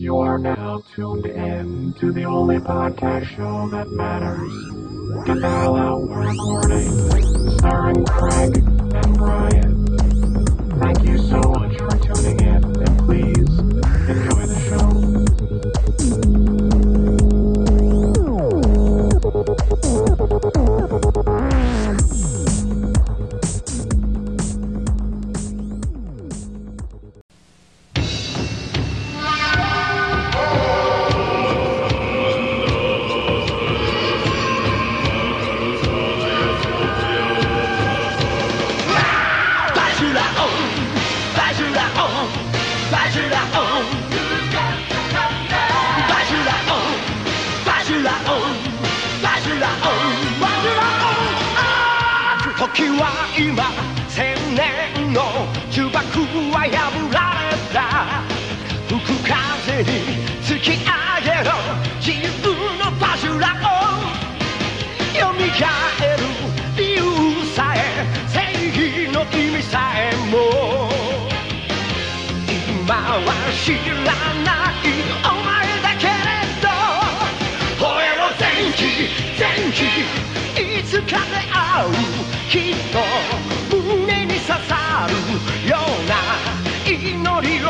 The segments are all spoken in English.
You are now tuned in to the only podcast show that matters. The hell out, recording. Starring Craig and Ryan. Thank you so much for tuning in,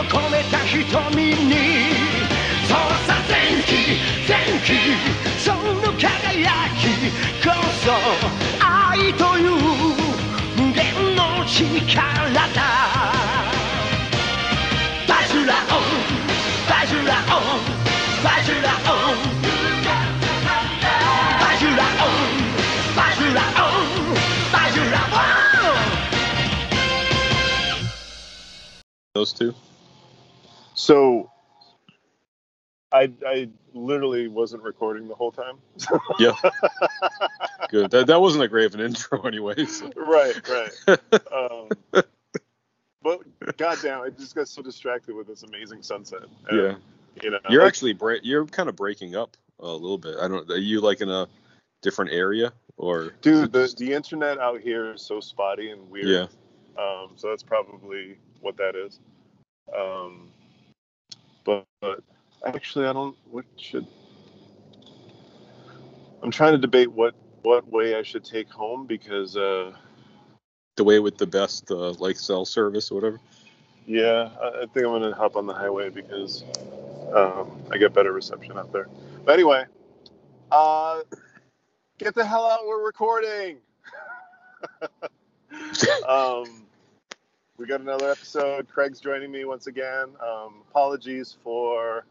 込めた瞳にそうさ前期前期その輝きこそ愛という無限の力だバジュラオンバジュラオンバジュラオンバジュラオンバジュラオンバジュラオン Those two. so I I literally wasn't recording the whole time. Yeah. Good. That, that wasn't a great of an intro, anyways. right, right. Um, but goddamn, I just got so distracted with this amazing sunset. And, Yeah. You know, You're like, actually break. You're kind of breaking up a little bit. I don't. Are you like in a different area or? dude, the the internet out here is so spotty and weird. Yeah. Um, so that's probably what that is. Um, but, but actually, I don't. What should? I'm trying to debate what what way I should take home because uh, The way with the best uh, like cell service or whatever. yeah, I, I think I'm gonna hop on the highway because um, I get better reception out there. But anyway, uh, get the hell out! We're recording. um, we got another episode. Craig's joining me once again. Um, apologies for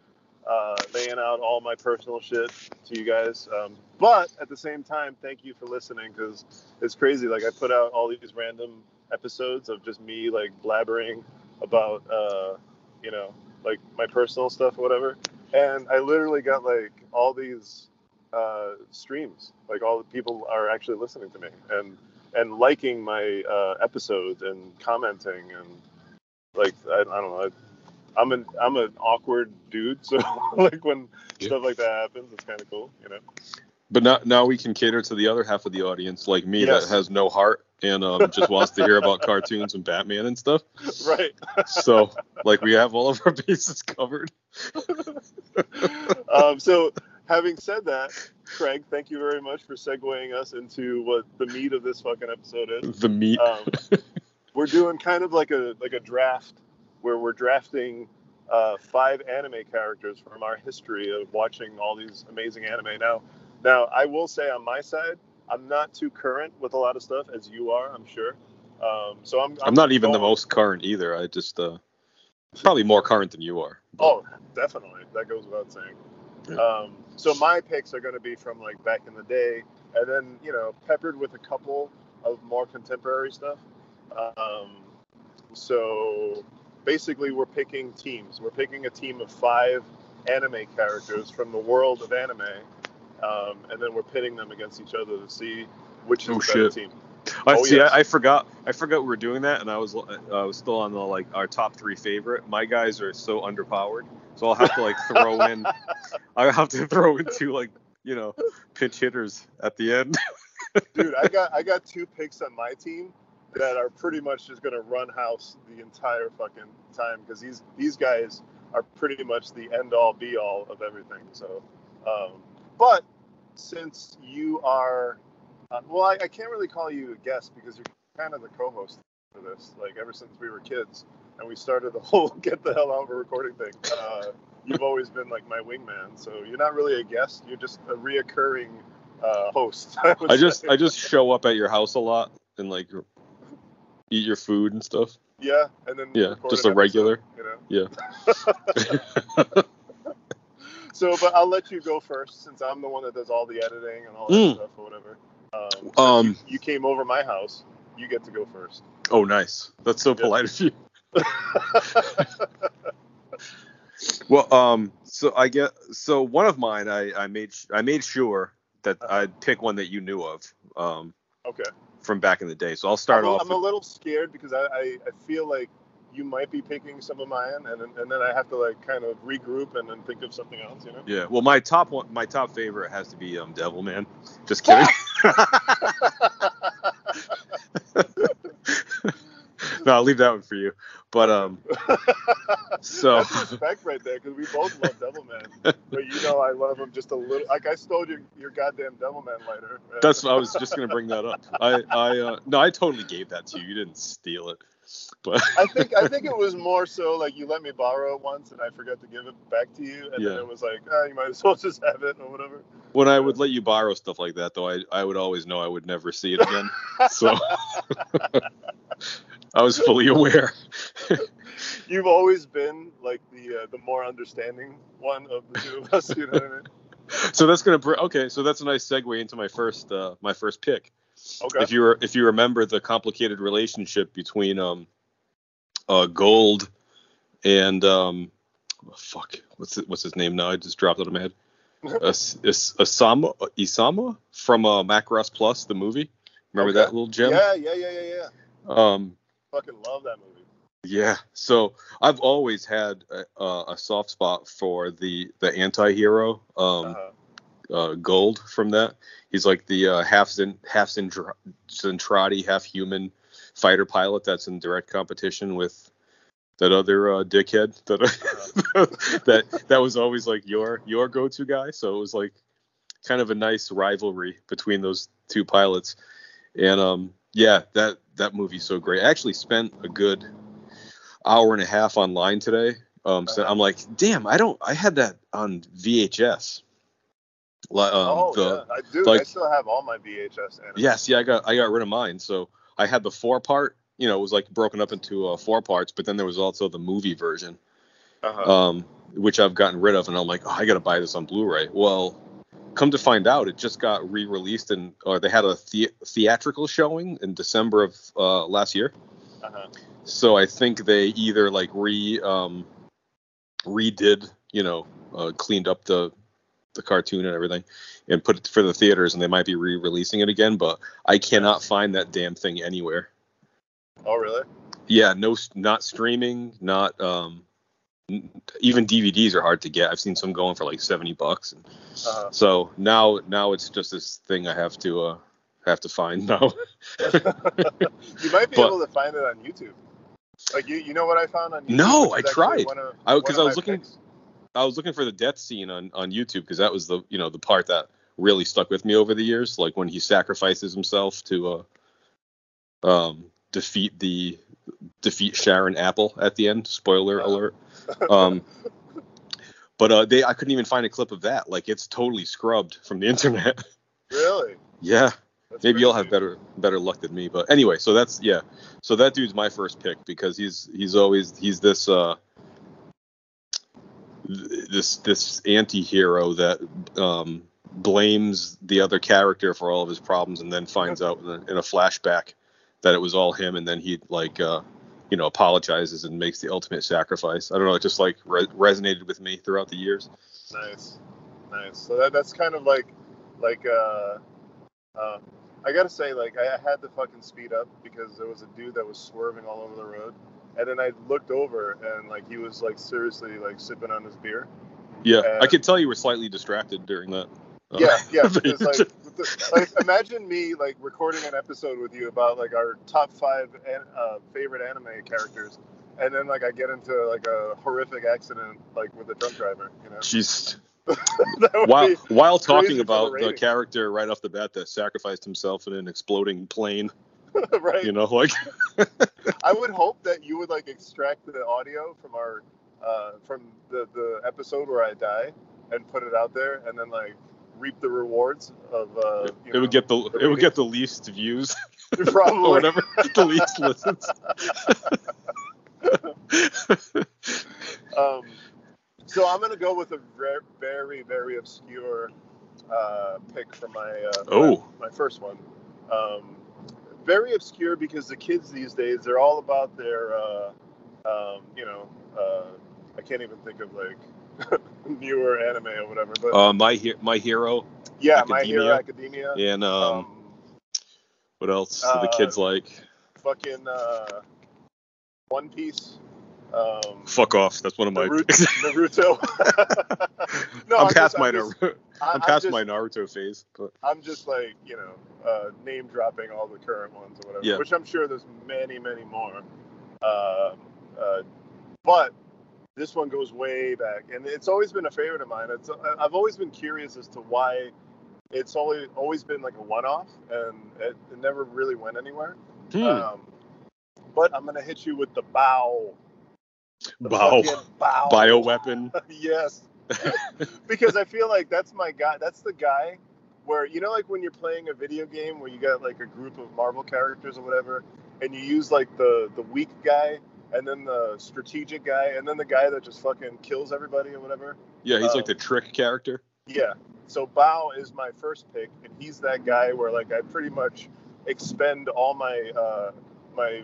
uh, laying out all my personal shit to you guys. Um, but at the same time, thank you for listening because it's crazy. Like I put out all these random episodes of just me like blabbering about, uh, you know, like my personal stuff or whatever. And I literally got like all these uh, streams. Like all the people are actually listening to me and and liking my uh, episodes and commenting and like I, I don't know. I, I'm an I'm an awkward dude, so like when Yeah. stuff like that happens, it's kind of cool, you know. But now, now we can cater to the other half of the audience, like me, Yes. that has no heart and um, just wants to hear about cartoons and Batman and stuff. Right. So, like, we have all of our bases covered. um, so having said that, Craig, thank you very much for segueing us into what the meat of this fucking episode is. The meat. Um, we're doing kind of like a like a draft where we're drafting uh, five anime characters from our history of watching all these amazing anime. Now, now I will say on my side, I'm not too current with a lot of stuff as you are, I'm sure. Um, so I'm, I'm not even the most current either. I just uh, probably more current than you are. Oh, definitely. That goes without saying. Um, so my picks are going to be from like back in the day, and then you know peppered with a couple of more contemporary stuff. Um, so basically, we're picking teams. We're picking a team of five anime characters from the world of anime, um, and then we're pitting them against each other to see which is Oh, the better shit. team. I Oh, see. yes. I, I forgot. I forgot we were doing that, and I was uh, I was still on the like our top three favorite. My guys are so underpowered, so I'll have to like throw in. I have to throw in two like you know pinch hitters at the end. Dude, I got I got two picks on my team that are pretty much just gonna run house the entire fucking time because these these guys are pretty much the end all be all of everything. So, um, but since you are, uh, well, I, I can't really call you a guest because you're kind of the co-host for this. Like ever since we were kids and we started the whole get the hell out of a recording thing. Uh, you've always been like my wingman. So you're not really a guest. You're just a reoccurring uh, host. I, I just say. I just show up at your house a lot and like eat your food and stuff. yeah, and then Yeah, just a regular. episode, you know. Yeah. So, but I'll let you go first since I'm the one that does all the editing and all that Mm. stuff or whatever. Um, Um, you, you came over my house. You get to go first. oh, nice. That's so Yeah. polite of you. Well, um, so I get so one of mine, I I made I made sure that. I'd pick one that you knew of, um, okay. from back in the day. So I'll start I'm, off. I'm a little scared because I, I, I feel like you might be picking some of mine, and then- and then I have to like kind of regroup and then think of something else. You know. yeah. Well, my top one, my top favorite has to be um Devil Man. Just kidding. no, I'll leave that one for you. But um, so That's respect right there because we both love Devilman, but you know I love him just a little. Like I stole your your goddamn Devilman lighter. that's what I was just gonna bring that up. I I uh, no, I totally gave that to you. You didn't steal it. But I think I think it was more so like you let me borrow it once and I forgot to give it back to you, and then it was like, ah, you might as well just have it or whatever. when I would let you borrow stuff like that, though, I I would always know I would never see it again. So I was fully aware. You've always been like the uh, the more understanding one of the two of us. You know what I mean? so that's gonna br- okay. So that's a nice segue into my first uh, my first pick. Okay. If you were, if you remember the complicated relationship between um uh Gold and um oh, fuck what's it, what's his name now? I just dropped it out of my head. As, Is, Asama Isama from uh, Macross Plus the movie. Remember Okay. that little gem? Yeah, yeah, yeah, yeah, yeah. Um Fucking love that movie. Yeah. So I've always had a, a, soft spot for the the anti-hero, um, Uh-huh. uh, Gold from that. He's like the uh, half Zin, half Zindra- Zentradi, half human fighter pilot that's in direct competition with that other uh, dickhead that that that was always like your your go-to guy. So it was like kind of a nice rivalry between those two pilots. And um, yeah, that that movie's so great. I actually spent a good hour and a half online today. Um, so I'm like, damn, I don't. I had that on VHS. Um, oh the, yeah, I do. I still have all my VHS. Anime. Yes, yeah, I got I got rid of mine. So I had the four part. You know, it was like broken up into uh, four parts, but then there was also the movie version, Uh-huh. um, which I've gotten rid of, and I'm like, oh, I got to buy this on Blu-ray. Well, come to find out, it just got re-released, and or they had a the- theatrical showing in December of uh, last year. uh-huh. So I think they either like re um, redid, you know, uh, cleaned up the the cartoon and everything, and put it for the theaters, and they might be re-releasing it again. But I cannot find that damn thing anywhere. Oh really? Yeah, no, not streaming, not um, even DVDs are hard to get. I've seen some going for like seventy bucks. And Uh-huh. so now, now it's just this thing I have to uh have to find now. you might be But- able to find it on YouTube. Like you, you know what I found on YouTube? No, I tried. of- I- one 'cause of I was looking- picks. I was looking for the death scene on on YouTube because that was the you know the part that really stuck with me over the years, like when he sacrifices himself to uh um defeat the defeat Sharon Apple at the end. Spoiler Uh-huh. alert. Um, but uh, they I couldn't even find a clip of that. Like it's totally scrubbed from the internet. Really? yeah, That's maybe you'll have better better luck than me. But anyway, so that's yeah. So that dude's my first pick because he's he's always he's this uh this this anti-hero that um blames the other character for all of his problems and then finds out in a, in a flashback that it was all him and then he like uh you know apologizes and makes the ultimate sacrifice i don't know it just like re- resonated with me throughout the years Nice, nice. So that that's kind of like, like uh, uh, I gotta say, like I had to fucking speed up because there was a dude that was swerving all over the road, and then I looked over and like he was like seriously like sipping on his beer. yeah Uh, i could tell you were slightly distracted during that Yeah, yeah. It's like, the- like imagine me like recording an episode with you about like our top five an, uh, favorite anime characters, and then like I get into like a horrific accident like with a drunk driver. You know. She's That would while while talking about the character right off the bat that sacrificed himself in an exploding plane. right. You know, like I would hope that you would like extract the audio from our uh, from the the episode where I die and put it out there, and then like reap the rewards of. Uh, you it know, would get the the it would get the least views or probably. whatever, the least listens. Um, so I'm gonna go with a very very very obscure uh, pick for my uh, Oh. my, my first one. Um, very obscure because the kids these days they're all about their uh, um, you know uh, I can't even think of like newer anime or whatever, but uh, my he- my hero yeah, My Hero Academia. Academia. and um, um, what else do uh, the kids like? fucking uh, One Piece. Um, Fuck off. That's one of my. Naruto. Naruto. no, I'm, just- past my just- Naruto. I- I'm past just- my Naruto phase, but I'm just like, you know, uh, name dropping all the current ones or whatever, Yeah. which I'm sure there's many, many more. Um uh, but this one goes way back, and it's always been a favorite of mine. It's I've always been curious as to why it's always always been like a one-off, and it, it never really went anywhere. hmm, Um, but I'm gonna hit you with the bow. The Baoh. bow. bioweapon. yes. because I feel like that's my guy. That's the guy where you know, like when you're playing a video game where you got like a group of Marvel characters or whatever, and you use like the the weak guy and then the strategic guy and then the guy that just fucking kills everybody or whatever. Yeah, he's like Um, the trick character. Yeah. So Baoh is my first pick, and he's that guy where like I pretty much expend all my uh, my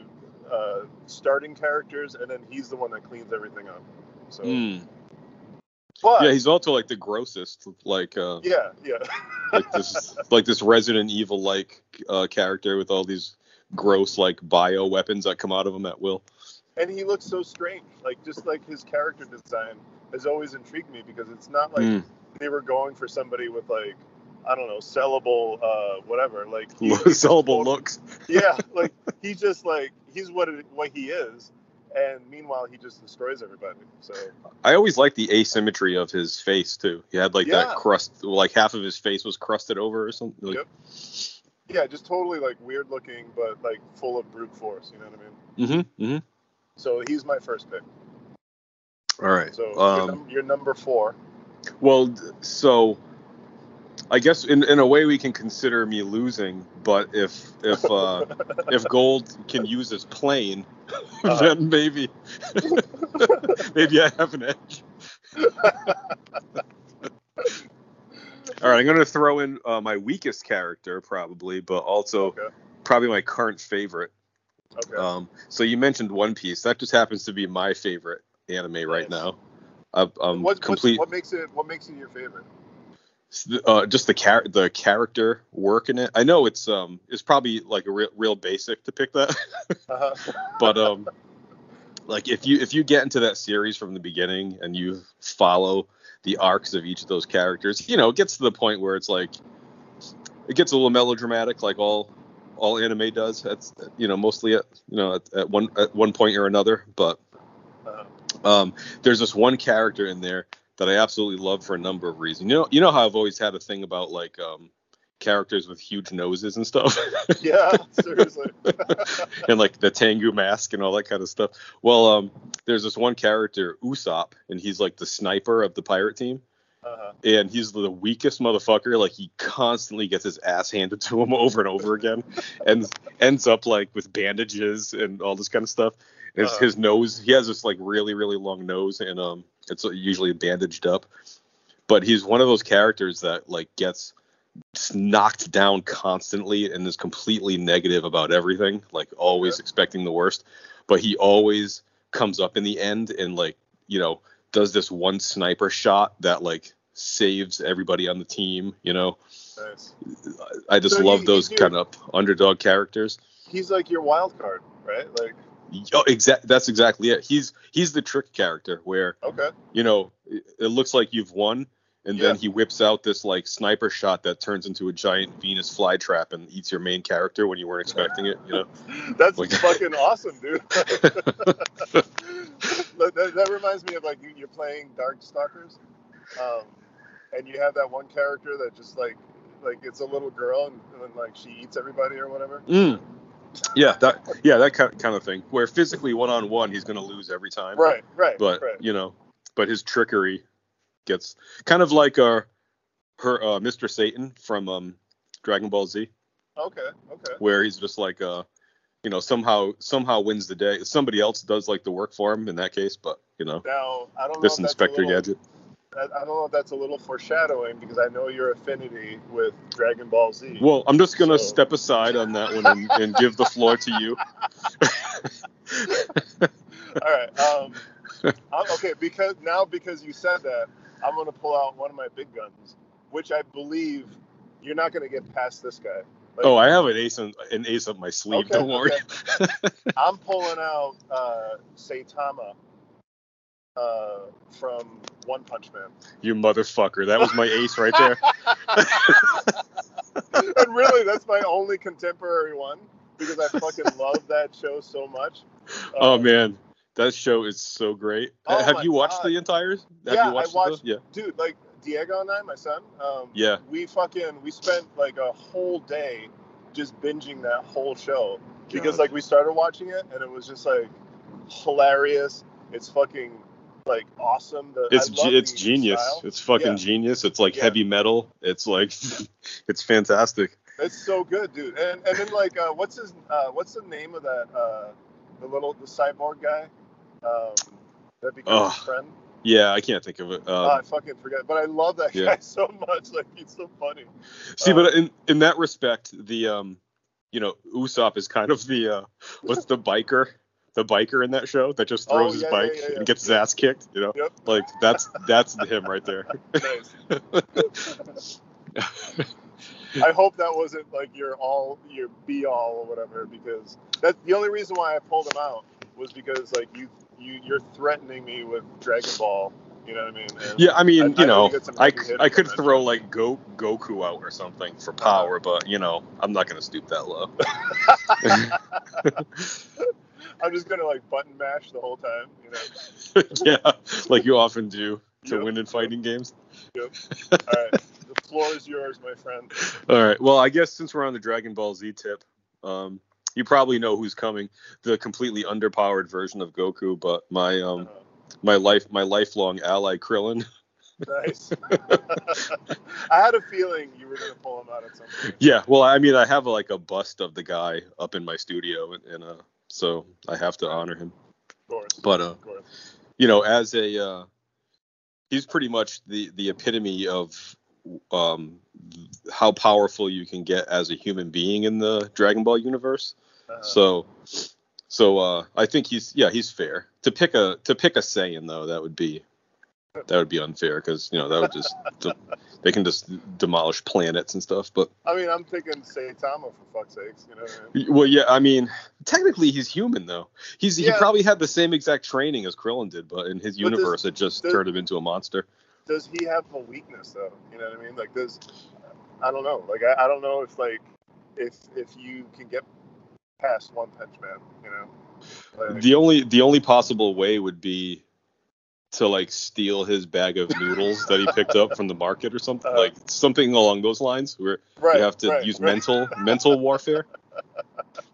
uh, starting characters, and then he's the one that cleans everything up. So, Hmm. but Yeah, he's also like the grossest, like uh, yeah, yeah. like this like this Resident Evil like uh, character with all these gross like bio weapons that come out of him at will. And he looks so strange. Like just like his character design has always intrigued me because it's not like Hmm. they were going for somebody with like I don't know sellable uh, whatever. Like he- he's just Sellable looks. Yeah, like he's just like he's what it, what he is, and meanwhile he just destroys everybody. So I always liked the asymmetry of his face too. He had like Yeah. that crust, like half of his face was crusted over or something. Like, Yep. yeah, just totally like weird looking, but like full of brute force. You know what I mean? Mm-hmm. Mm-hmm. So he's my first pick. All right. So you're, Um, num- you're number four. well, so I guess in, in a way we can consider me losing, but if if uh, if Gold can use his plane, Uh-huh. then maybe maybe I have an edge. All right, I'm gonna throw in uh, my weakest character probably, but also Okay. probably my current favorite. Okay. Um, so you mentioned One Piece. That just happens to be my favorite anime right Nice. now. I'm what, complete. what makes it what makes it your favorite? uh, just the char- the character work in it. I know it's um it's probably like a real real basic to pick that, Uh-huh. but um like if you if you get into that series from the beginning and you follow the arcs of each of those characters, you know, it gets to the point where it's like it gets a little melodramatic, like all all anime does. That's you know mostly at you know at, at one at one point or another, but um, there's this one character in there that I absolutely love for a number of reasons. You know, you know how I've always had a thing about like um, characters with huge noses and stuff, Yeah, seriously. and like the Tengu mask and all that kind of stuff. Well, um, there's this one character Usopp, and he's like the sniper of the pirate team, Uh-huh. and he's the weakest motherfucker. Like he constantly gets his ass handed to him over and over again, and ends up like with bandages and all this kind of stuff. His, Uh-huh. his nose, he has this like really really long nose, and um, it's usually bandaged up. But he's one of those characters that like gets knocked down constantly and is completely negative about everything, like always Okay. expecting the worst. But he always comes up in the end and like you know does this one sniper shot that like saves everybody on the team. You know, Nice. I just So love he's those kind of underdog characters. He's like your wild card, right? Like, Oh, exact. That's exactly it. He's he's the trick character where okay. you know it, it looks like you've won, and Yeah. then he whips out this like sniper shot that turns into a giant Venus flytrap and eats your main character when you weren't expecting it. You know. That's Like- fucking awesome, dude. that, that- reminds me of like you, you're playing Darkstalkers, um, and you have that one character that just like like it's a little girl and, and then like she eats everybody or whatever. Mm. Yeah, that yeah that kind kind of thing. Where physically one on one he's gonna lose every time. Right, right, But right. you know, but his trickery gets kind of like uh her uh, Mr. Satan from um Dragon Ball Z. Okay, okay. where he's just like uh you know somehow somehow wins the day somebody else does like the work for him in that case but you know Now I don't know. this inspector little- gadget I, I don't know if that's a little foreshadowing because I know your affinity with Dragon Ball Z. well i'm just gonna So- step aside on that one and, and give the floor to you All right. Um, okay, because now because you said that, I'm gonna pull out one of my big guns, which I believe you're not gonna get past this guy. Like, oh i have an ace on, an ace up my sleeve Okay, don't worry okay. I'm pulling out uh, Saitama uh, from One Punch Man. you motherfucker that was my ace right there and really, that's my only contemporary one because I fucking love that show so much. oh Um, man that show is so great Oh have you watched God. the entire have Yeah, you I watched, watched- yeah dude like diego and i my son um Yeah. we fucking we spent like a whole day just binging that whole show because God. like we started watching it and it was just like hilarious it's fucking like awesome the, it's ge- it's genius style. it's fucking Yeah. genius it's like Yeah. heavy metal it's like it's fantastic it's so good dude and and then like uh what's his uh what's the name of that uh the little the cyborg guy um that Ugh. his friend Yeah, I can't think of it. Um, oh, I fucking forget, but I love that yeah. guy so much. Like he's so funny. see, uh, but in in that respect, the um, you know, Usopp is kind of the uh, what's the biker, the biker in that show that just Oh, throws his yeah, yeah, bike yeah, yeah. and gets his ass kicked. You know, Yep. like that's that's him right there. I hope that wasn't like your all your be all or whatever because that's the only reason why I pulled him out was because like you you you're threatening me with Dragon Ball. You know what I mean? And yeah, I mean, I- I you know know, you get some I, I could throw show. like Go Goku out or something for power, but you know, I'm not gonna stoop that low. I'm just gonna like button mash the whole time. You know? yeah, like you often do to Yep, win in fighting games. Yep. All right, the floor is yours, my friend. All right. Well, I guess since we're on the Dragon Ball Z tip, um, you probably know who's coming. The completely underpowered version of Goku, but my um my life my lifelong ally Krillin. nice. I had a feeling you were gonna pull him out at some point. Yeah. Well, I mean, I have like a bust of the guy up in my studio, and, and uh, so I have to honor him. Of course. But uh, course. you know, as a uh, he's pretty much the the epitome of um how powerful you can get as a human being in the Dragon Ball universe. So, so uh, I think he's yeah he's fair to pick a to pick a Saiyan though that would be that would be unfair because you know that would just they can just demolish planets and stuff. But I mean, I'm thinking Saitama for fuck's sakes. You know I mean? well, yeah, I mean technically he's human though. He's he probably had the same exact training as Krillin did, but in his But does- universe it just does- turned him into a monster. Does he have a weakness though? You know what I mean? Like, does I don't know. Like, I, I don't know if like if if you can get past One Punch Man. You know? Like, The only the only possible way would be to like steal his bag of noodles that he picked up from the market or something Uh, like something along those lines where right, you have to right, use right. mental mental warfare.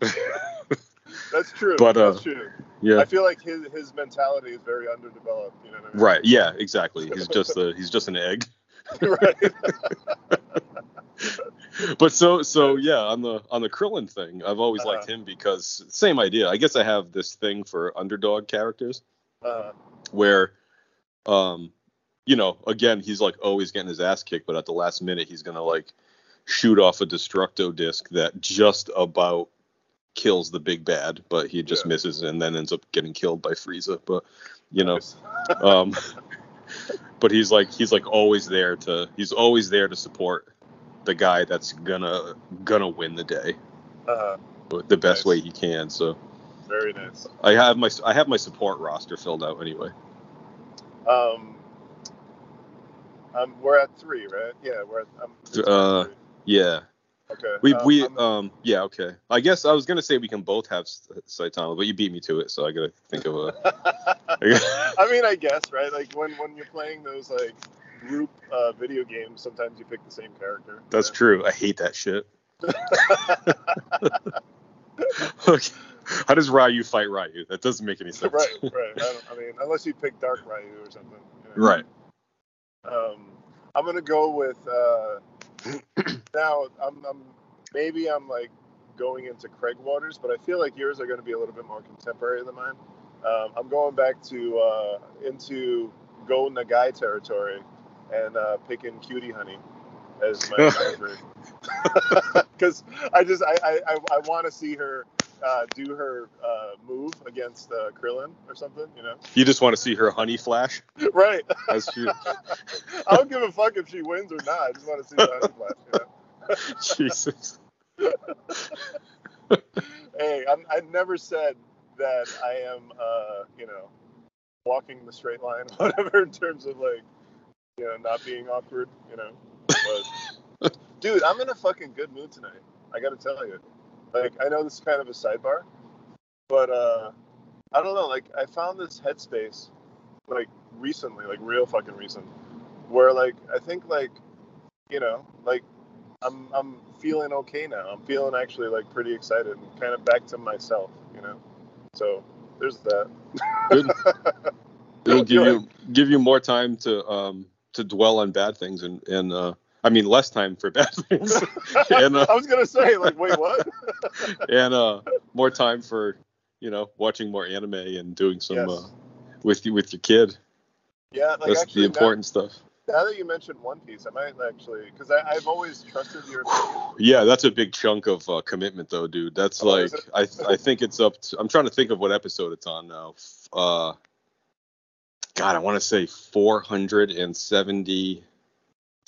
That's true. But, uh, That's true. Yeah. I feel like his his mentality is very underdeveloped. You know what I mean? Right. Yeah. Exactly. He's just a he's just an egg. right. But so so yeah on the on the Krillin thing, I've always Uh-huh. liked him because same idea. I guess I have this thing for underdog characters Uh, where, um, you know, again he's like always getting his ass kicked, but at the last minute he's gonna like shoot off a destructo disc that just about kills the big bad, but he just Yeah. misses and then ends up getting killed by Frieza. But you know, um, but he's like he's like always there to he's always there to support the guy that's gonna gonna win the day Uh, the best Nice. way he can. So very nice. I have my I have my support roster filled out anyway. Um, Um, we're at three, right? Yeah, we're at. I'm, Uh, three. Yeah. Okay. We um, we um yeah okay. I guess I was gonna say we can both have Saitama, but you beat me to it, so I gotta think of a. I mean, I guess right. Like when when you're playing those like group uh, video games, sometimes you pick the same character. That's Yeah. true. I hate that shit. okay. How does Ryu fight Ryu? That doesn't make any sense. right, right. I, don't, I mean, unless you pick Dark Ryu or something. you know. Right. Um, I'm gonna go with uh, now. I'm, I'm maybe I'm like going into Craig Waters, but I feel like yours are going to be a little bit more contemporary than mine. Um, I'm going back to uh, into Go Nagai territory and uh, picking Cutie Honey as my favorite because I just I I, I, I want to see her uh, do her uh, move against uh, Krillin or something, you know? You just want to see her honey flash? right. As she, I don't give a fuck if she wins or not. I just want to see the honey flash, you know? Jesus. hey, I'm, I never said that I am, uh, you know, walking the straight line, whatever, in terms of like, you know, not being awkward, you know. But, dude, I'm in a fucking good mood tonight. I got to tell you. Like, I know this is kind of a sidebar, but uh, I don't know. Like, I found this headspace, like recently, like real fucking recent, where like I think like, you know, like I'm I'm feeling okay now. I'm feeling actually like pretty excited and kind of back to myself, you know. So there's that. It'll give you give you more time to um to dwell on bad things and and uh I mean less time for bad things and uh, I was gonna say like, wait, what? and uh more time for you know watching more anime and doing some Yes. uh with you with your kid. yeah, like That's actually the important stuff. Now, now that you mentioned One Piece, I might actually because I've always trusted your. Yeah, that's a big chunk of uh, commitment though, dude. That's Oh, like? I I think it's up to I'm trying to think of what episode it's on now. Uh God, I want to say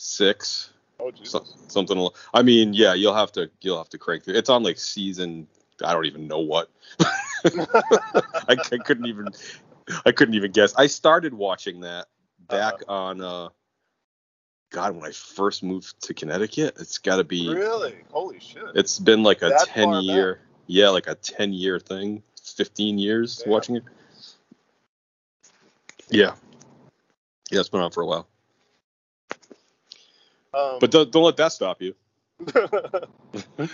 476 Oh so, something I mean, yeah, you'll have to you'll have to crank through. It's on like season I don't even know what. I, I couldn't even I couldn't even guess. I started watching that back Uh-huh. on uh God, when I first moved to Connecticut, it's got to be really? Holy shit. it's been like a That 10 far year, yeah, like a 10 year thing, 15 years Damn. watching it. Yeah. Yeah, it's been on for a while. Um, But don't, don't let that stop you.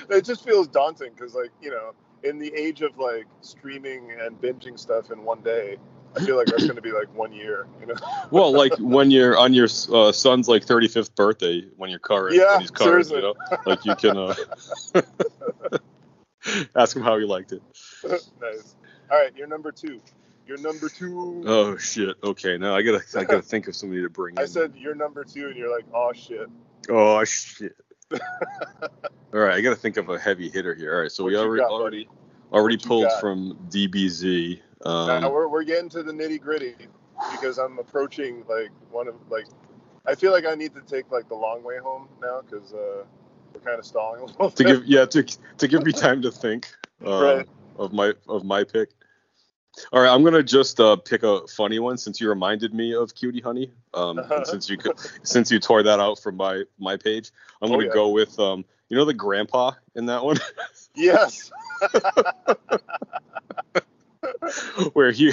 it just feels daunting because like you know in the age of like streaming and binging stuff in one day i feel like that's going to be like one year you know Well, like when you're on your uh, son's like 35th birthday, when you're current, Yeah, when he's current, you know, like you can uh, ask him how he liked it. nice all right you're number two you're number two Oh shit. Okay, now I gotta I gotta think of somebody to bring in. i said you're number two and you're like oh shit Oh shit. All right, I got to think of a heavy hitter here. All right, so What we already got, already already pulled from DBZ. now Um, we're, we're getting to the nitty gritty because i'm approaching like one of like i feel like i need to take like the long way home now because uh we're kind of stalling a little to bit give yeah to to give me time to think uh, Right. of my of my pick. All right, I'm gonna just uh, pick a funny one since you reminded me of Cutie Honey. Um, Uh-huh. and since you since you tore that out from my my page, I'm Oh, gonna yeah. go with um, you know the grandpa in that one yes where he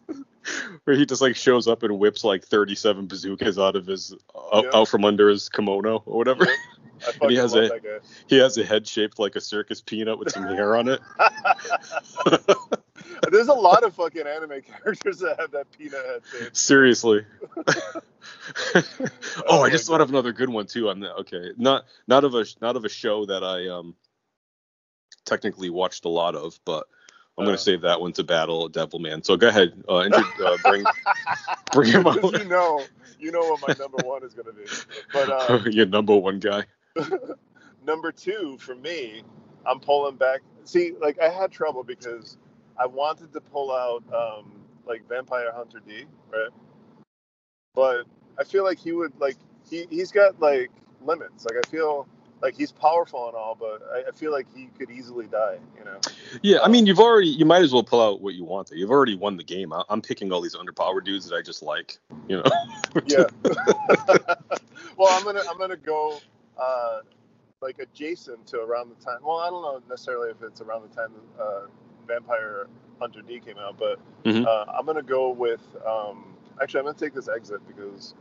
where he just like shows up and whips like 37 bazookas out of his out, Yeah. out from under his kimono or whatever. I fucking has a- he has a head shaped like a circus peanut with some hair on it. There's a lot of fucking anime characters that have that peanut head shape. Seriously. oh, Oh I my just thought of another good one too. On that, okay, not not of a not of a show that I um technically watched a lot of, but I'm Uh. gonna save that one to battle Devilman. So go ahead, uh, intro, uh bring bring him out. you know, you know what my number one is gonna be. But uh, Your number one guy. number two for me, I'm pulling back. See, like I had trouble because I wanted to pull out um, like Vampire Hunter D, right? But I feel like he would like he he's got like limits. Like I feel like he's powerful and all, but I, I feel like he could easily die. You know. Yeah, I mean, you've already you might as well pull out what you want. There. You've already won the game. I, I'm picking all these underpowered dudes that I just like. You know. Yeah. well, I'm gonna I'm gonna go uh, like adjacent to around the time. Well, I don't know necessarily if it's around the time uh, Vampire Hunter D came out, but Mhm. uh, I'm gonna go with. Um, actually, I'm gonna take this exit because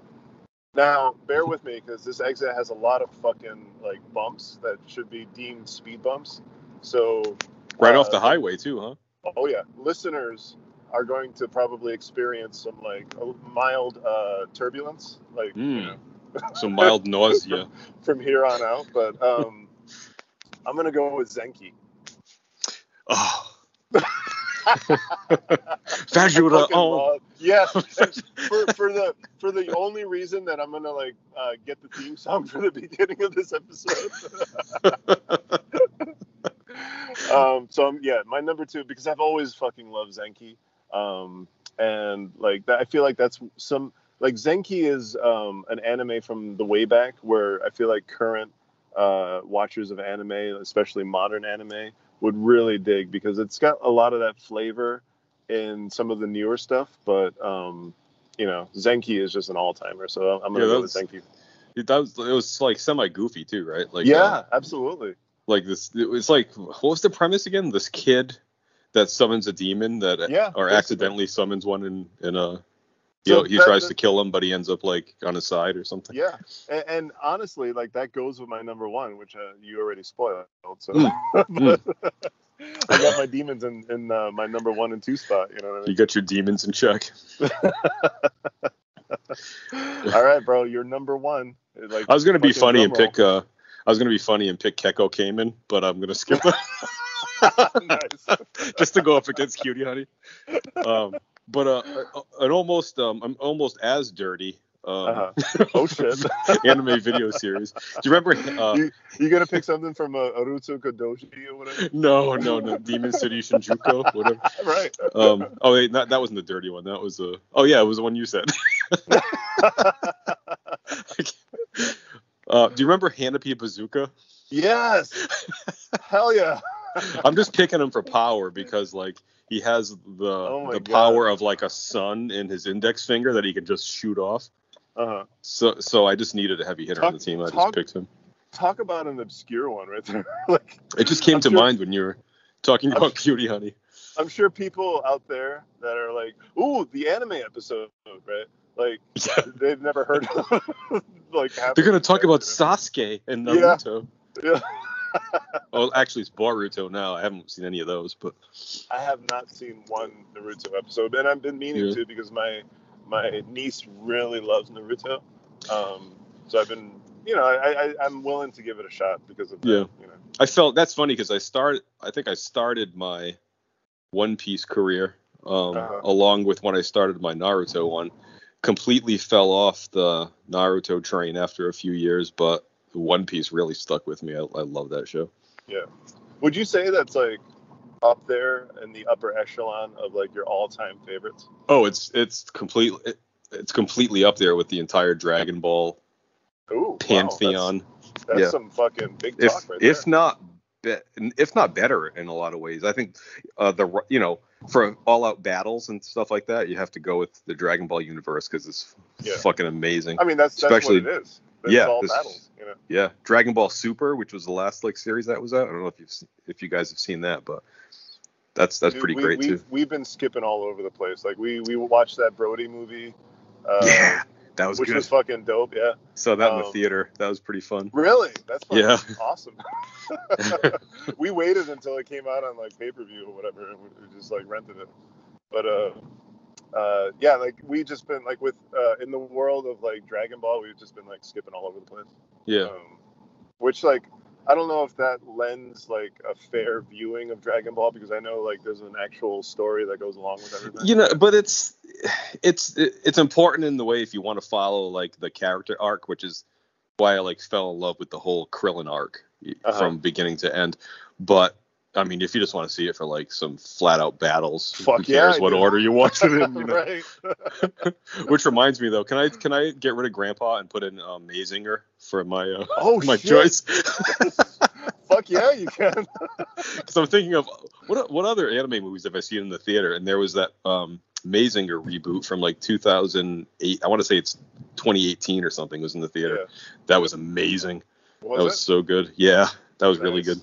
now bear with me because this exit has a lot of fucking like bumps that should be deemed speed bumps. So right uh, off the highway too, huh? Oh yeah, listeners are going to probably experience some like a mild uh, turbulence, like you Mm. know, Some mild nausea. from here on out. But um, I'm gonna go with Zenki. Oh. Oh. Yes, for, for the for the only reason that I'm gonna like uh, get the theme song for the beginning of this episode. um, so I'm, yeah, my number two because I've always fucking loved Zenki, um, and like that, I feel like that's some like Zenki is um, an anime from the way back where I feel like current uh, watchers of anime, especially modern anime, would really dig because it's got a lot of that flavor in some of the newer stuff, but um, you know, Zenki is just an all timer, so I'm gonna Yeah, go with Zenki. It, that was, it was like semi goofy too, right? Like yeah, uh, absolutely. like this. It was like what was the premise again? This kid that summons a demon that Yeah, or basically. accidentally summons one in in a. You So he that- tries that- to kill him, but he ends up like on his side or something. Yeah, and, and honestly, like that goes with my number one, which uh, you already spoiled. So Mm, But I got my demons in, in uh, my number one and two spot. You know what I You got your demons in check. All right, bro, you're number one. Like I was gonna be funny and pick. uh I was gonna be funny and pick Kekko Kamen, but I'm gonna skip nice. just to go up against Cutie Honey. Um, but uh, an almost um, I'm almost as dirty. Um, Uh-huh. Oh shit. anime video series. Do you remember? Uh, you you gonna pick something from uh, Urotsukidoji or whatever? no, no, no. Demon City Shinjuku, whatever. right. Um, oh, wait, that, that wasn't the dirty one. That was uh, oh yeah, it was the one you said. uh, do you remember Hanappe Bazooka? yes. Hell yeah. I'm just picking them for power because like he has the Oh the God. power of like a sun in his index finger that he can just shoot off. Uh-huh. So so I just needed a heavy hitter on the team. I just talk- picked him. Talk about an obscure one right there. like It just came I'm to sure- mind when you were talking I'm about Cutie Honey. I'm sure people out there that are like, "Ooh, the anime episode," right? Like Yeah. they've never heard of like They're gonna talk about. Sasuke and Yeah. Naruto. Yeah. Oh, actually, it's Boruto now. I haven't seen any of those, but I have not seen one Naruto episode, and I've been meaning Yeah. to because my my niece really loves Naruto. Um, so I've been, you know, I, I I'm willing to give it a shot because of that. Yeah. You know. I felt that's funny because I started. I think I started my One Piece career um, Uh-huh. along with when I started my Naruto one. Completely fell off the Naruto train after a few years, but One Piece really stuck with me. I, I love that show. Yeah. Would you say that's like up there in the upper echelon of like your all-time favorites? Oh, it's it's completely it, it's completely up there with the entire Dragon Ball Ooh, wow, pantheon. that's, that's Yeah. some fucking big if talk right if there. not be, if not better in a lot of ways. I think uh, the you know for all out battles and stuff like that, you have to go with the Dragon Ball universe because it's Yeah. fucking amazing. I mean, that's that's especially- what it is. Yeah, all this- battles. You know. yeah, Dragon Ball Super, which was the last like series that was out. I don't know if you've if you guys have seen that, but that's that's Dude, pretty we, great we've, too. We've been skipping all over the place. Like we we watched that Broly movie. Uh, yeah, that was which good. was fucking dope. Yeah. Saw that in the um, theater. That was pretty fun. Really? That's fucking Yeah. awesome. we waited until it came out on like pay per view or whatever, and we we just like rented it. But uh, uh, yeah, like we just been like with uh, in the world of like Dragon Ball, we've just been like skipping all over the place. Yeah, Um, which like I don't know if that lends like a fair viewing of Dragon Ball because I know like there's an actual story that goes along with everything. you know, but it's it's it's important in the way if you want to follow like the character arc, which is why I like fell in love with the whole Krillin arc Uh-huh. from beginning to end. But I mean, if you just want to see it for like some flat out battles, Fuck who cares yeah, what order you watch it in? You know? right. Which reminds me though, can I can I get rid of Grandpa and put in um, Mazinger for my uh, Oh my shit. choice? Fuck yeah, you can. Because I'm thinking of what what other anime movies have I seen in the theater? And there was that um, Mazinger reboot from like 2008. I want to say it's 2018 or something. Was in the theater. Yeah. That was amazing. Was that was it? so good. Yeah, that was really good.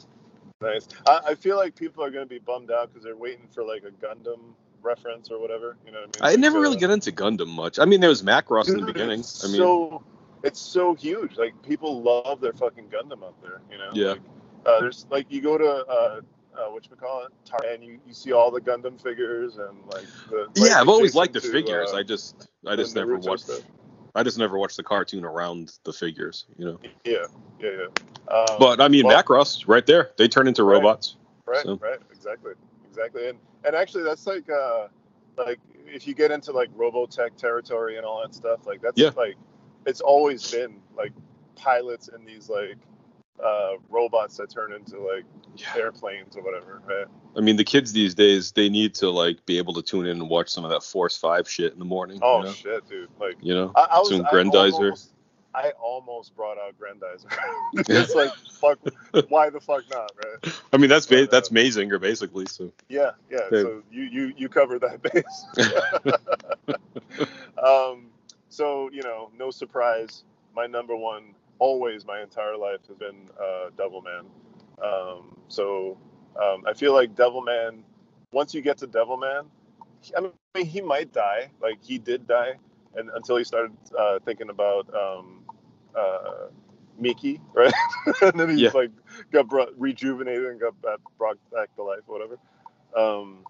Nice. I, I feel like people are gonna be bummed out because they're waiting for like a Gundam reference or whatever. You know what I I mean? never Like, really get into Gundam much. I mean, there was Macross in the beginning. it's I mean, so it's so huge. Like people love their fucking Gundam out there. You know? Yeah. Like, uh, there's like you go to uh, uh what you call it, and you, you see all the Gundam figures and like the. yeah, I've always liked the to, figures. uh, I just I just never watched. I just never watched the cartoon around the figures. You know. Yeah, yeah, yeah. Um, But I mean, well- Macross right there. They turn into Right. robots. Right, So- right, exactly, exactly, and and actually that's like uh like if you get into like Robotech territory and all that stuff, like that's Yeah. like it's always been like pilots in these like uh robots that turn into like airplanes or whatever, right? I mean, the kids these days they need to like be able to tune in and watch some of that Force Five shit in the morning. Oh you know? shit, dude! Like You know? I, I was Some I Grandizer. almost, I almost brought out Grandizer. it's like fuck, why the fuck not, right? I mean, that's ba- But, uh, that's Mazinger basically. So Yeah, yeah. Yeah. So you you you cover that base. um, so you know, no surprise. My number one, always my entire life has been uh, Devilman. Um, so um, I feel like Devilman. Once you get to Devilman, I mean, he might die. Like he did die, and until he started uh, thinking about um, uh, Miki, right? and then he Yeah. like got brought, rejuvenated and got back, brought back to life, whatever. Um,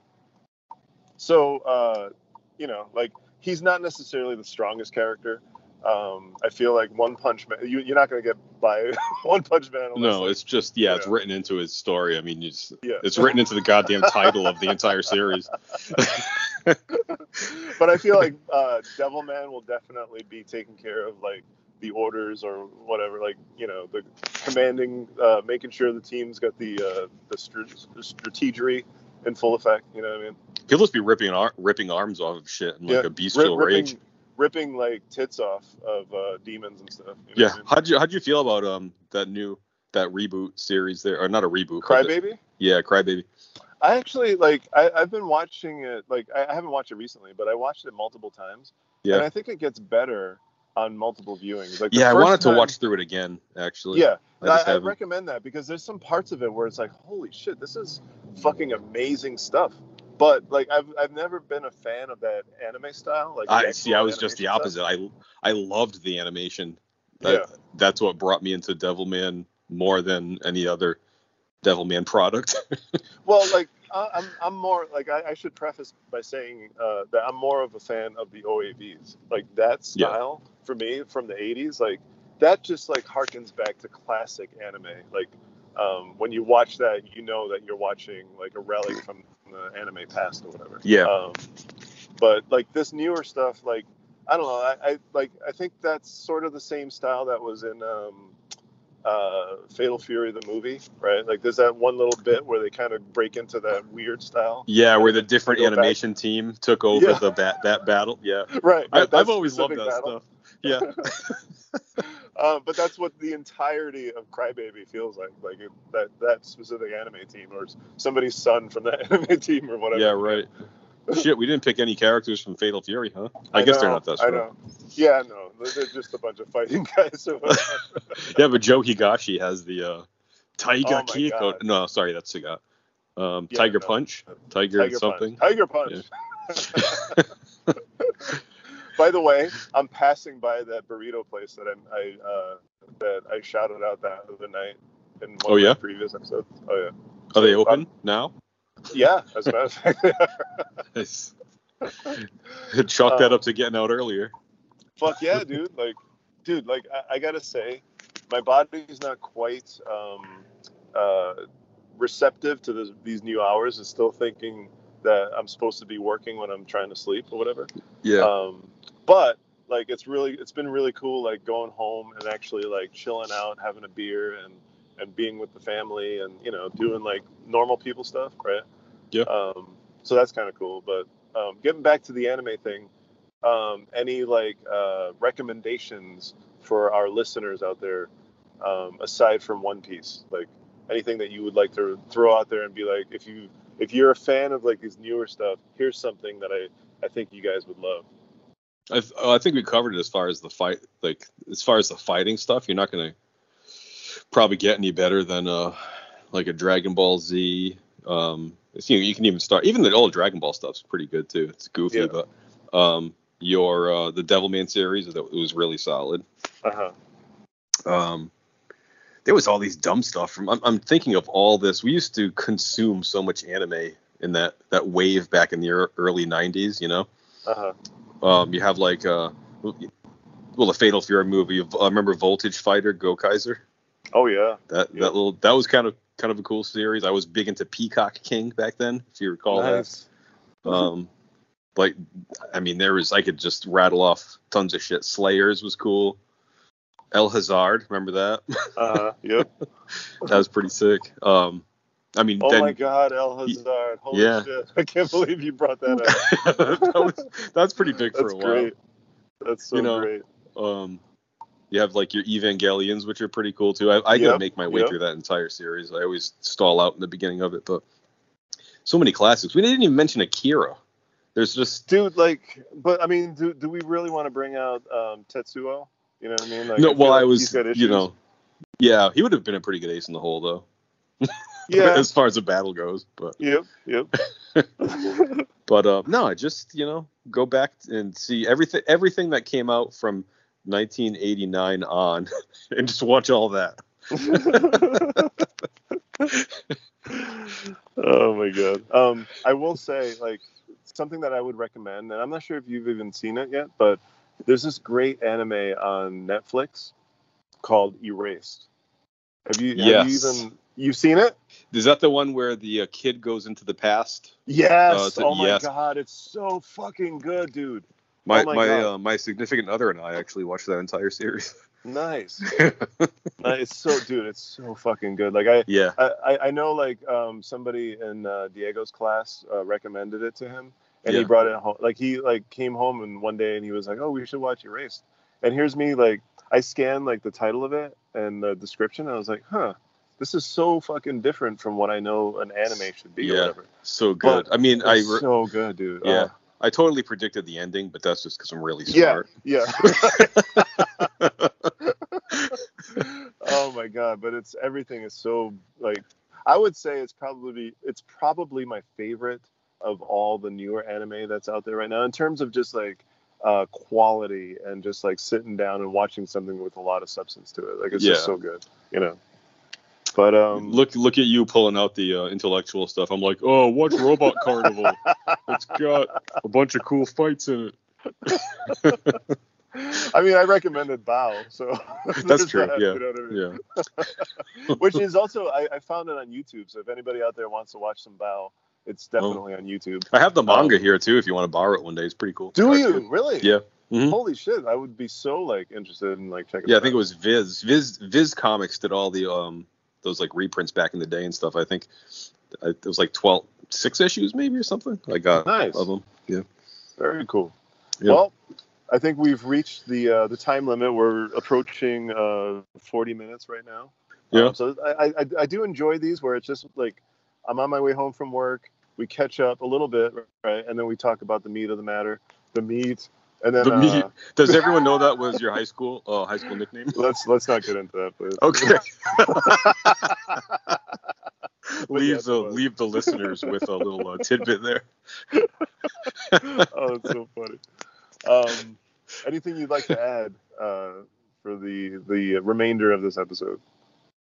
so uh, you know, like he's not necessarily the strongest character. Um, I feel like One Punch Man. You, you're not gonna get by One Punch Man. No, like, it's just yeah, it's written into his story. I mean, it's yeah. it's written into the goddamn title of the entire series. but I feel like uh, Devilman will definitely be taking care of like the orders or whatever, like you know, the commanding, uh, making sure the team's got the uh, the, str- the strategery in full effect. You know what I mean? He'll just be ripping ar- ripping arms off of shit in like Yeah, a bestial Rip- rage. Ripping, like tits off of uh, demons and stuff. You know Yeah. what I mean? How'd you how'd you feel about um that new that reboot series there or not a reboot? Crybaby. Yeah, Crybaby. I actually like. I, I've been watching it. Like I, I haven't watched it recently, but I watched it multiple times. Yeah. And I think it gets better on multiple viewings. Like Yeah, I wanted to watch through it again actually. Yeah, I I, I recommend that because there's some parts of it where it's like, holy shit, this is fucking amazing stuff. But like, I've I've never been a fan of that anime style. Like, I see. I was just the opposite. I I loved the animation. That, Yeah. That's what brought me into Devilman more than any other Devilman product. Well, like I- I'm I'm more like I, I should preface by saying uh, that I'm more of a fan of the OAVs. Like that Yeah. style for me from the '80s, like that just like harkens back to classic anime. Like um, when you watch that, you know that you're watching like a relic from the anime past or whatever. Yeah. Um, but like this newer stuff, like I don't know, I, I like I think that's sort of the same style that was in um, uh, Fatal Fury the movie, right? Like there's that one little bit where they kind of break into that weird style. yeah, where the different Go back. animation team took over Yeah. the bat that battle. Yeah. Right. I, I've always loved that battle. stuff. Yeah. Uh, but that's what the entirety of Crybaby feels like. Like it, that that specific anime team, or somebody's son from that anime team, or whatever. yeah, right. Shit, we didn't pick any characters from Fatal Fury, huh? I, guess they're not that I know. Yeah, no, they're just a bunch of fighting guys. Yeah, but Joe Higashi has the uh, Tiger Oh. God. No, sorry, that's Sagat. Um, Yeah, Tiger no. Punch, Tiger, Tiger something. Punch. Tiger Punch. By the way, I'm passing by that burrito place that I, I uh, that I shouted out that other night in one Oh, of yeah? my previous episodes. Oh yeah. Are they open now? Yeah, as a matter of fact. Nice. Chalk that Um, up to getting out earlier. Fuck yeah, dude. Like, dude, like I, I gotta say, my body's not quite um, uh, receptive to this, these new hours. It's still thinking that I'm supposed to be working when I'm trying to sleep or whatever. Yeah. Um, but like, it's really, it's been really cool. Like going home and actually like chilling out, having a beer, and and being with the family and you know doing like normal people stuff, right? Yeah. Um, so that's kind of cool. But um, getting back to the anime thing, um, any like uh, recommendations for our listeners out there um, aside from One Piece? Like anything that you would like to throw out there and be like, if you if you're a fan of like these newer stuff, here's something that I I think you guys would love. I, oh, I think we covered it as far as the fight, like as far as the fighting stuff. You're not gonna probably get any better than uh like a Dragon Ball Z. Um, it's, you, know, you can even start even the old Dragon Ball stuff's pretty good too. It's goofy, Yeah. but um, your uh, the Devilman series that was really solid. Uh huh. um, there was all these dumb stuff from I'm, I'm thinking of all this we used to consume so much anime in that that wave back in the early 90s you know Uh huh. um, you have like uh well the fatal fury movie uh, remember voltage fighter Gowcaizer Oh yeah. that Yeah. that little that was kind of kind of a cool series i was big into peacock king back then if you recall nice. that um like i mean there was i could just rattle off tons of shit slayers was cool el hazard remember that Uh huh. Yep. that was pretty sick. Um, I mean, Oh then my God, El Hazard. Holy Yeah. shit! I can't believe you brought that up. that was, that's pretty big That's for a while. great. That's so You know, great. Um, you have like your Evangelions, which are pretty cool too. I, I Yep, gotta make my way yep. through that entire series. I always stall out in the beginning of it, but so many classics. We didn't even mention Akira. There's just Dude, like, but I mean, do, do we really want to bring out um, Tetsuo? You know what I mean? Like, no. Well, like I was, you know, yeah, he would have been a pretty good ace in the hole though, Yeah. as far as the battle goes. But yep. Yep. But uh, no, I just you know go back and see everything everything that came out from 1989 on, and just watch all that. oh my god. Um, I will say like something that I would recommend, and I'm not sure if you've even seen it yet, but there's this great anime on Netflix called Erased. Have you? Have you even? You've seen it? Is that the one where the uh, kid goes into the past? Yes. Uh, oh my yes. god, it's so fucking good, dude. My Oh my my uh, my significant other and I actually watched that entire series. Nice. It's so, dude. It's so fucking good. Like I, yeah, I, I- I know like um, somebody in uh, Diego's class uh, recommended it to him, and he brought it home. Like he like came home and one day and he was like, "Oh, we should watch Erased." And here's me like I scanned like the title of it and the description. And I was like, "Huh, this is so fucking different from what I know an anime should be or Yeah. whatever." so good. I mean, I re- so good, dude. yeah, Uh, I totally predicted the ending, but that's just because I'm really smart. yeah, smart. yeah. oh my god! But it's everything is so like I would say it's probably it's probably my favorite of all the newer anime that's out there right now in terms of just like uh, quality and just like sitting down and watching something with a lot of substance to it. Like it's just so good, you know. But um, look look at you pulling out the uh, intellectual stuff. I'm like, oh, watch Robot Carnival. It's got a bunch of cool fights in it. I mean, I recommended Baoh, so that's true, that, yeah, you know I mean? Yeah. which is also I, I found it on YouTube. So if anybody out there wants to watch some Baoh, it's Oh. definitely on YouTube. I have the manga Um, here too. If you want to borrow it one day, it's pretty cool. Do Cartoon. you really? Yeah. Mhm. Holy shit! I would be so like interested in like checking. Out. Yeah, I think it was Viz. Viz Viz Comics did all the um those like reprints back in the day and stuff. I think it was like 12 six issues maybe or something. I got Nice. of them. Yeah. very cool. Yeah. Well, I think we've reached the uh, the time limit. We're approaching uh, 40 minutes right now. Yeah. Um, so I, I I do enjoy these where it's just like I'm on my way home from work. We catch up a little bit, right, and then we talk about the meat of the matter, the meat, and then The uh, meat. Does everyone know that was your high school uh, high school nickname? let's let's not get into that, please. Okay. Leave the leave the listeners with a little uh, tidbit there. oh, that's so funny. Um, anything you'd like to add uh, for the the remainder of this episode?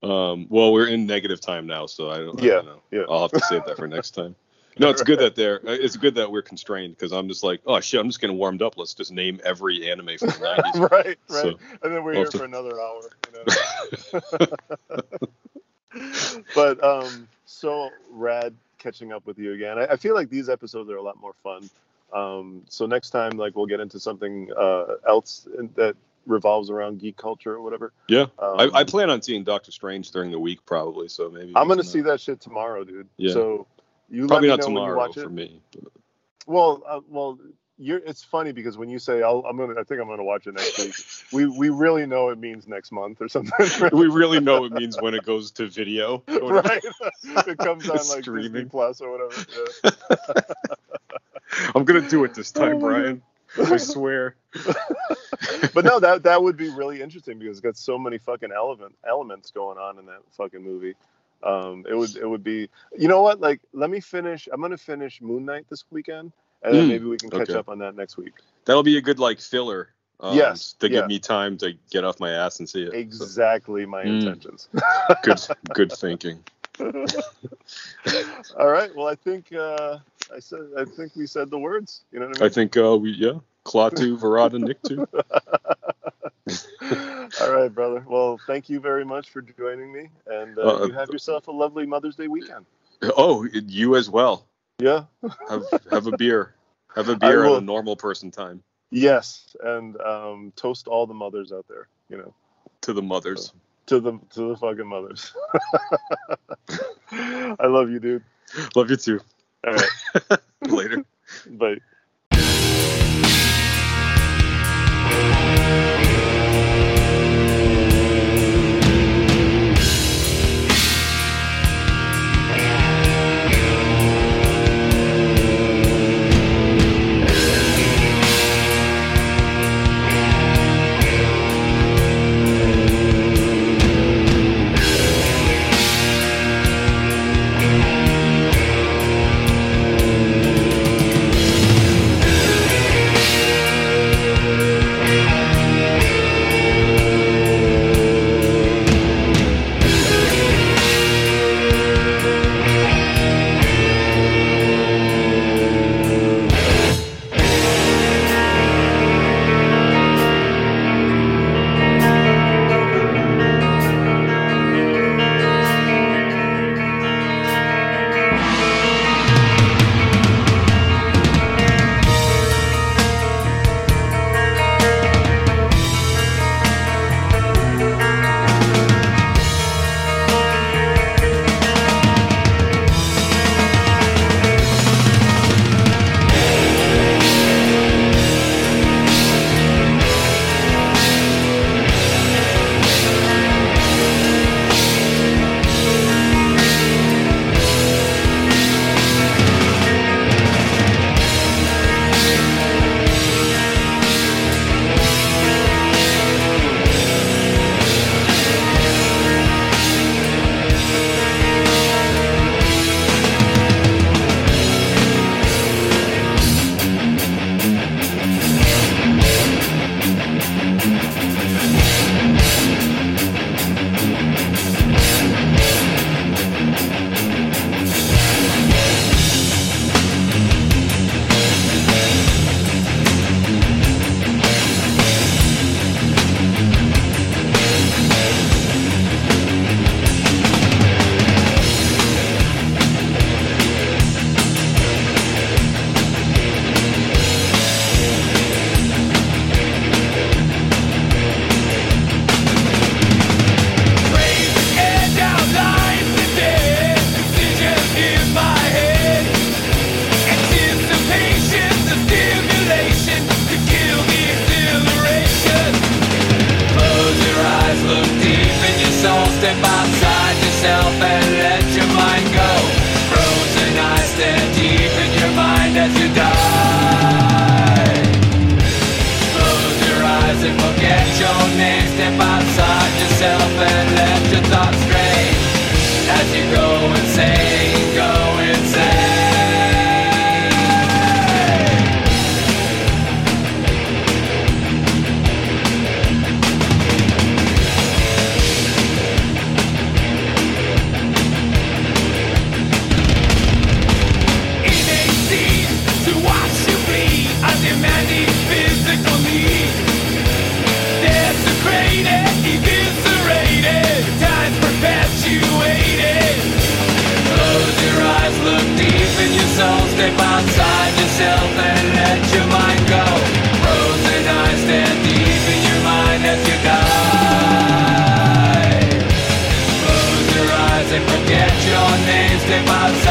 Um, well, we're in negative time now, so I don't, I Yeah, don't know. yeah. I'll have to save that for next time. No, it's good that they're. uh, It's good that we're constrained because I'm just like, oh shit, I'm just getting warmed up. Let's just name every anime from the 90s. right, right. So- and then we're here to- for another hour. You know? but um, so rad catching up with you again. I, I feel like these episodes are a lot more fun. Um, so next time, like we'll get into something uh, else in, that revolves around geek culture or whatever. Yeah, Um, I, I plan on seeing Doctor Strange during the week probably. So maybe I'm gonna uh, see that shit tomorrow, dude. Yeah. So you Probably not me know when you tomorrow for me. Well, uh, well, you're. It's funny because when you say I'll, I'm gonna, I think I'm gonna watch it next week. We we really know it means next month or something. we really know it means when it goes to video. or right? it comes on like Disney Plus or whatever. Yeah. I'm gonna do it this time, Brian. I swear. but no, that that would be really interesting because it's got so many fucking element elements going on in that fucking movie. Um, it would it would be. You know what? Like, let me finish. I'm gonna finish Moon Knight this weekend, and then Mm, maybe we can catch okay. up on that next week. That'll be a good like filler. Um, Yes, To yeah. give me time to get off my ass and see it. So, Exactly my Mm. intentions. good, good thinking. All right. Well, I think uh, I said. I think we said the words. You know what I mean I think uh, we yeah. Klaatu, Barada, Nikto. All right, brother. Well, thank you very much for joining me, and uh, Uh, you have yourself a lovely Mother's Day weekend. Oh, you as well. Yeah. Have have a beer. Have a beer at a normal person time. Yes, and um, toast all the mothers out there. You know, To the mothers. to the to the fucking mothers. I love you, dude. Love you too. All right, Later. bye.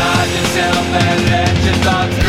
hard to tell where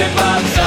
step by.